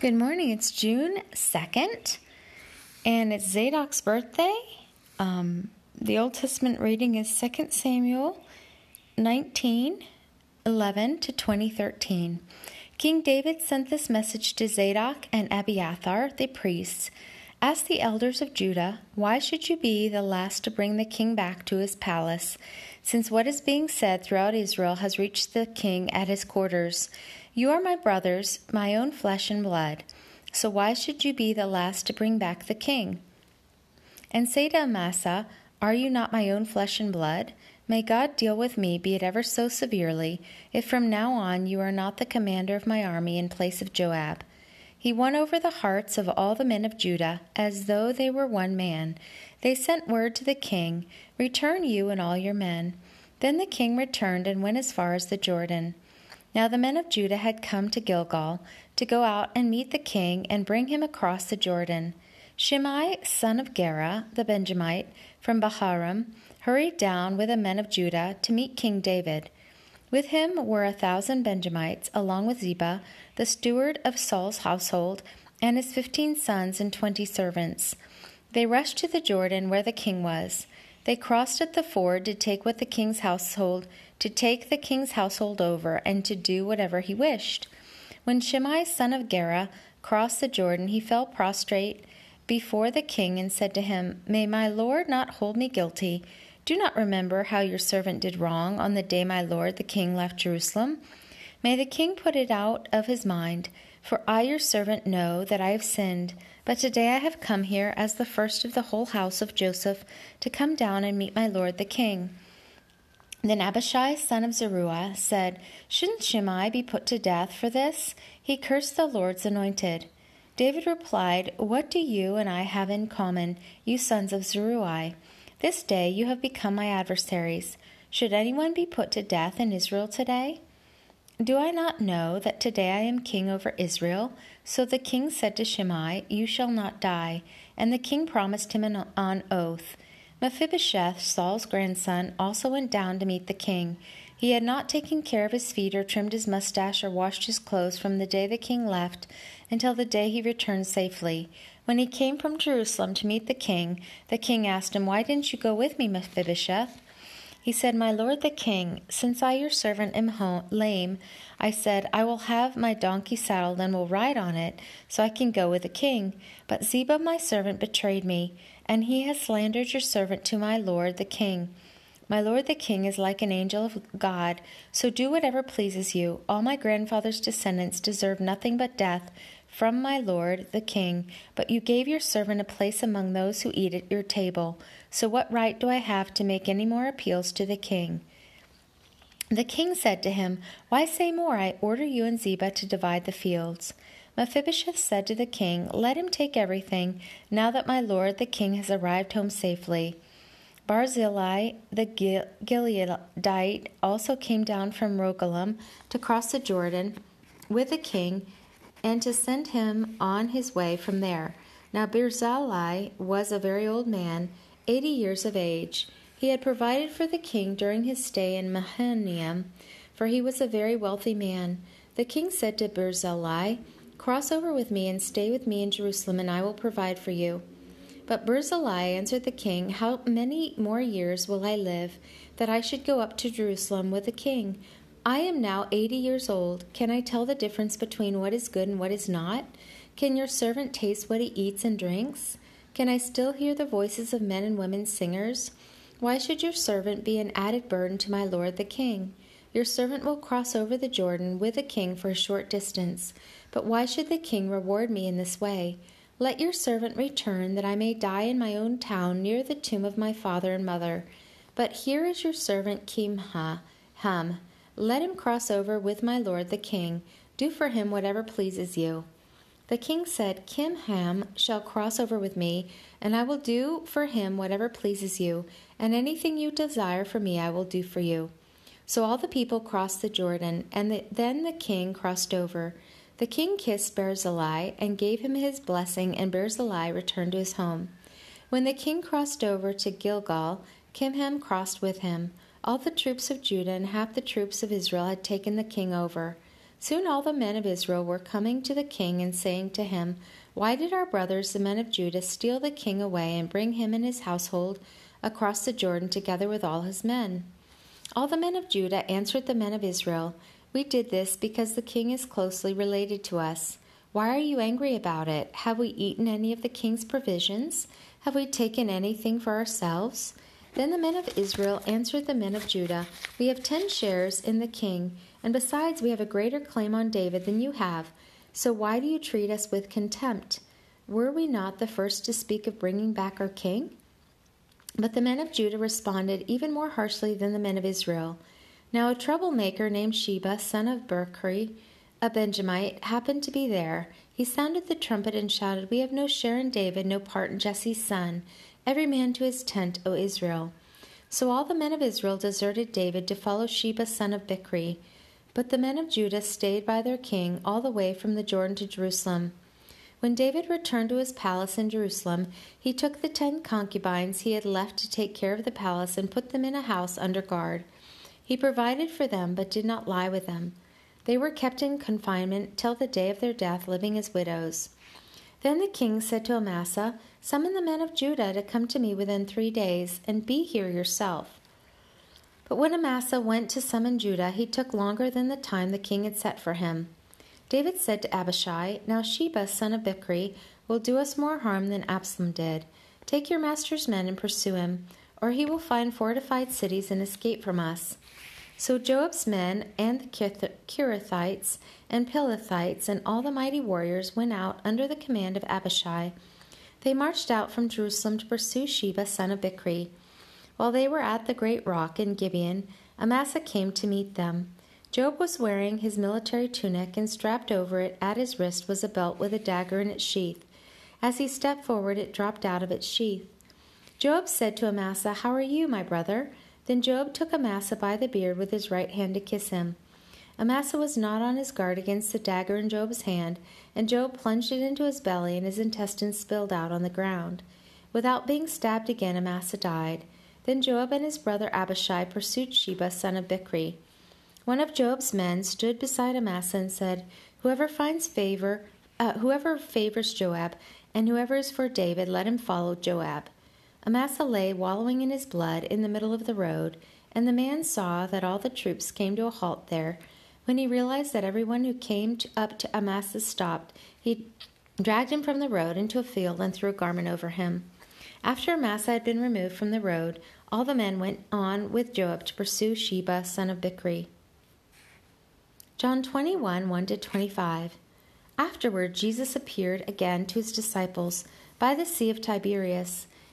Good morning. It's June 2nd, and it's Zadok's birthday. Um, the Old Testament reading is 2 Samuel 19 11 to 2013. King David sent this message to Zadok and Abiathar, the priests. Ask the elders of Judah, why should you be the last to bring the king back to his palace, since what is being said throughout Israel has reached the king at his quarters? You are my brothers, my own flesh and blood. So why should you be the last to bring back the king? And say to Amasa, Are you not my own flesh and blood? May God deal with me, be it ever so severely, if from now on you are not the commander of my army in place of Joab. He won over the hearts of all the men of Judah, as though they were one man. They sent word to the king, Return you and all your men. Then the king returned and went as far as the Jordan. Now the men of Judah had come to Gilgal to go out and meet the king and bring him across the Jordan. Shimei, son of Gera, the Benjamite, from Bahurim, hurried down with the men of Judah to meet King David. With him were a thousand Benjamites, along with Ziba, the steward of Saul's household, and his fifteen sons and twenty servants. They rushed to the Jordan where the king was. They crossed at the ford to take what the king's household to take the king's household over and to do whatever he wished. When Shimei son of Gera crossed the Jordan, he fell prostrate before the king and said to him, May my lord not hold me guilty. Do not remember how your servant did wrong on the day my lord the king left Jerusalem. May the king put it out of his mind, for I your servant know that I have sinned. But today I have come here as the first of the whole house of Joseph to come down and meet my lord the king. Then Abishai, son of Zeruiah, said, Shouldn't Shimei be put to death for this? He cursed the Lord's anointed. David replied, What do you and I have in common, you sons of Zeruiah? This day you have become my adversaries. Should anyone be put to death in Israel today? Do I not know that today I am king over Israel? So the king said to Shimei, You shall not die. And the king promised him an, on oath. Mephibosheth, Saul's grandson, also went down to meet the king. He had not taken care of his feet or trimmed his mustache or washed his clothes from the day the king left until the day he returned safely. When he came from Jerusalem to meet the king, the king asked him, Why didn't you go with me, Mephibosheth? He said, My lord the king, since I, your servant, am home, lame, I said, I will have my donkey saddled and will ride on it, so I can go with the king. But Ziba, my servant, betrayed me and he has slandered your servant to my lord the king. My lord the king is like an angel of God, so do whatever pleases you. All my grandfather's descendants deserve nothing but death from my lord the king, but you gave your servant a place among those who eat at your table. So what right do I have to make any more appeals to the king? The king said to him, Why say more? I order you and Ziba to divide the fields. Mephibosheth said to the king, Let him take everything, now that my lord the king has arrived home safely. Barzillai the Gileadite also came down from Rogelim to cross the Jordan with the king and to send him on his way from there. Now Barzillai was a very old man, eighty years of age. He had provided for the king during his stay in Mahanaim, for he was a very wealthy man. The king said to Barzillai, Cross over with me and stay with me in Jerusalem, and I will provide for you. But Barzillai answered the king, How many more years will I live, that I should go up to Jerusalem with the king? I am now eighty years old. Can I tell the difference between what is good and what is not? Can your servant taste what he eats and drinks? Can I still hear the voices of men and women singers? Why should your servant be an added burden to my lord the king? Your servant will cross over the Jordan with the king for a short distance. But why should the king reward me in this way? Let your servant return, that I may die in my own town near the tomb of my father and mother. But here is your servant Kimha, Ham. Let him cross over with my lord the king. Do for him whatever pleases you. The king said, Kimham shall cross over with me, and I will do for him whatever pleases you, and anything you desire for me I will do for you. So all the people crossed the Jordan, and the, then the king crossed over. The king kissed Barzillai and gave him his blessing, and Barzillai returned to his home. When the king crossed over to Gilgal, Kimham crossed with him. All the troops of Judah and half the troops of Israel had taken the king over. Soon all the men of Israel were coming to the king and saying to him, Why did our brothers, the men of Judah, steal the king away and bring him and his household across the Jordan together with all his men? All the men of Judah answered the men of Israel, We did this because the king is closely related to us. Why are you angry about it? Have we eaten any of the king's provisions? Have we taken anything for ourselves? Then the men of Israel answered the men of Judah, We have ten shares in the king and besides, we have a greater claim on David than you have. So why do you treat us with contempt? Were we not the first to speak of bringing back our king? But the men of Judah responded even more harshly than the men of Israel. Now a troublemaker named Sheba, son of Bichri, a Benjamite, happened to be there. He sounded the trumpet and shouted, We have no share in David, no part in Jesse's son. Every man to his tent, O Israel. So all the men of Israel deserted David to follow Sheba, son of Bichri. But the men of Judah stayed by their king all the way from the Jordan to Jerusalem. When David returned to his palace in Jerusalem, he took the ten concubines he had left to take care of the palace and put them in a house under guard. He provided for them, but did not lie with them. They were kept in confinement till the day of their death, living as widows. Then the king said to Amasa, Summon the men of Judah to come to me within three days, and be here yourself. But when Amasa went to summon Judah, he took longer than the time the king had set for him. David said to Abishai, Now Sheba, son of Bichri, will do us more harm than Absalom did. Take your master's men and pursue him, or he will find fortified cities and escape from us. So Joab's men and the Cherethites and Pelethites and all the mighty warriors went out under the command of Abishai. They marched out from Jerusalem to pursue Sheba, son of Bichri. While they were at the great rock in Gibeon, Amasa came to meet them. Joab was wearing his military tunic, and strapped over it at his wrist was a belt with a dagger in its sheath. As he stepped forward, it dropped out of its sheath. Joab said to Amasa, How are you, my brother? Then Joab took Amasa by the beard with his right hand to kiss him. Amasa was not on his guard against the dagger in Joab's hand, and Joab plunged it into his belly, and his intestines spilled out on the ground. Without being stabbed again, Amasa died. Then Joab and his brother Abishai pursued Sheba, son of Bichri. One of Joab's men stood beside Amasa and said, Whoever finds favor, uh, whoever favors Joab, and whoever is for David, let him follow Joab. Amasa lay wallowing in his blood in the middle of the road, and the man saw that all the troops came to a halt there. When he realized that everyone who came to, up to Amasa stopped, he dragged him from the road into a field and threw a garment over him. After Amasa had been removed from the road, all the men went on with Joab to pursue Sheba, son of Bichri. John 21 1 to 25. Afterward, Jesus appeared again to his disciples by the Sea of Tiberias.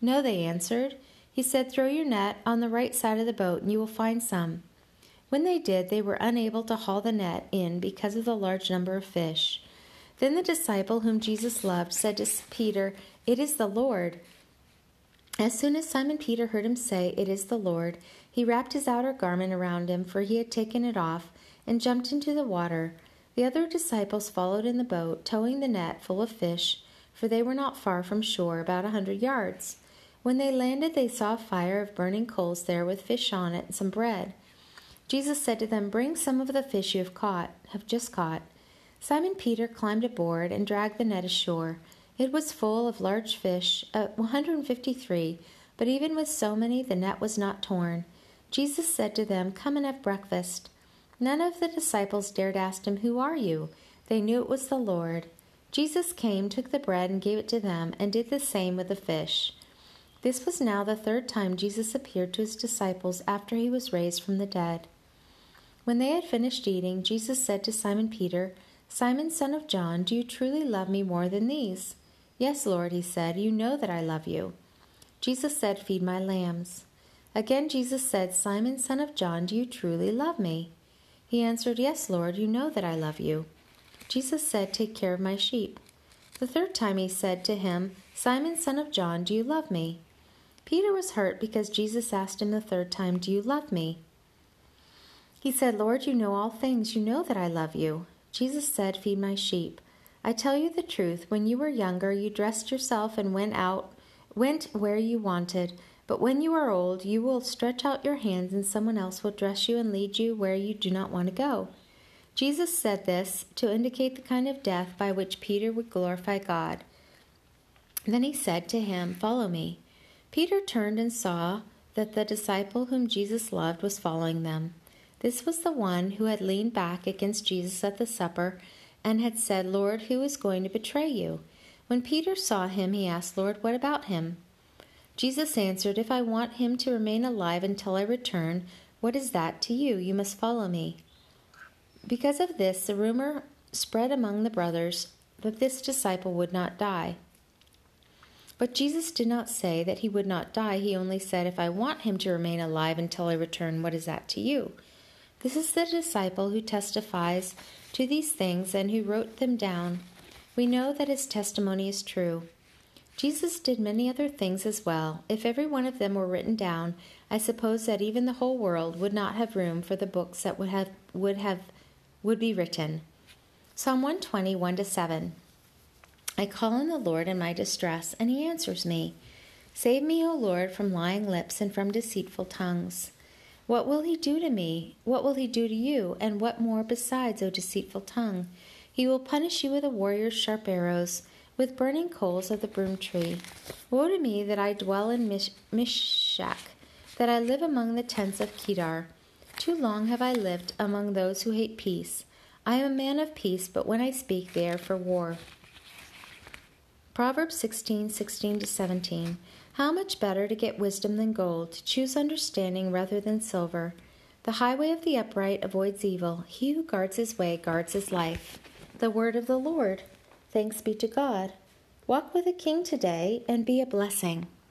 No, they answered. He said, Throw your net on the right side of the boat, and you will find some. When they did, they were unable to haul the net in because of the large number of fish. Then the disciple whom Jesus loved said to Peter, It is the Lord. As soon as Simon Peter heard him say, It is the Lord, he wrapped his outer garment around him, for he had taken it off, and jumped into the water. The other disciples followed in the boat, towing the net full of fish, for they were not far from shore, about a hundred yards. When they landed, they saw a fire of burning coals there with fish on it and some bread. Jesus said to them, Bring some of the fish you have caught, have just caught. Simon Peter climbed aboard and dragged the net ashore. It was full of large fish, uh, 153, but even with so many, the net was not torn. Jesus said to them, Come and have breakfast. None of the disciples dared ask him, Who are you? They knew it was the Lord. Jesus came, took the bread, and gave it to them, and did the same with the fish. This was now the third time Jesus appeared to his disciples after he was raised from the dead. When they had finished eating, Jesus said to Simon Peter, Simon, son of John, do you truly love me more than these? Yes, Lord, he said, you know that I love you. Jesus said, Feed my lambs. Again Jesus said, Simon, son of John, do you truly love me? He answered, Yes, Lord, you know that I love you. Jesus said, Take care of my sheep. The third time he said to him, Simon, son of John, do you love me? Peter was hurt because Jesus asked him the third time, Do you love me? He said, Lord, you know all things. You know that I love you. Jesus said, Feed my sheep. I tell you the truth, when you were younger, you dressed yourself and went out, went where you wanted. But when you are old, you will stretch out your hands, and someone else will dress you and lead you where you do not want to go. Jesus said this to indicate the kind of death by which Peter would glorify God. Then he said to him, Follow me. Peter turned and saw that the disciple whom Jesus loved was following them. This was the one who had leaned back against Jesus at the supper and had said, Lord, who is going to betray you? When Peter saw him, he asked, Lord, what about him? Jesus answered, If I want him to remain alive until I return, what is that to you? You must follow me. Because of this, the rumor spread among the brothers that this disciple would not die. But Jesus did not say that he would not die. He only said, If I want him to remain alive until I return, what is that to you? This is the disciple who testifies to these things and who wrote them down. We know that his testimony is true. Jesus did many other things as well. If every one of them were written down, I suppose that even the whole world would not have room for the books that would have would have would be written. Psalm 120, 1 to 7. I call on the Lord in my distress, and he answers me. Save me, O Lord, from lying lips and from deceitful tongues. What will he do to me? What will he do to you? And what more besides, O deceitful tongue? He will punish you with a warrior's sharp arrows with burning coals of the broom tree. Woe to me that I dwell in Mish- that I live among the tents of Kedar. Too long have I lived among those who hate peace. I am a man of peace, but when I speak, they are for war. Proverbs 16, 16 to 17. How much better to get wisdom than gold, to choose understanding rather than silver. The highway of the upright avoids evil. He who guards his way guards his life. The word of the Lord. Thanks be to God. Walk with a king today and be a blessing.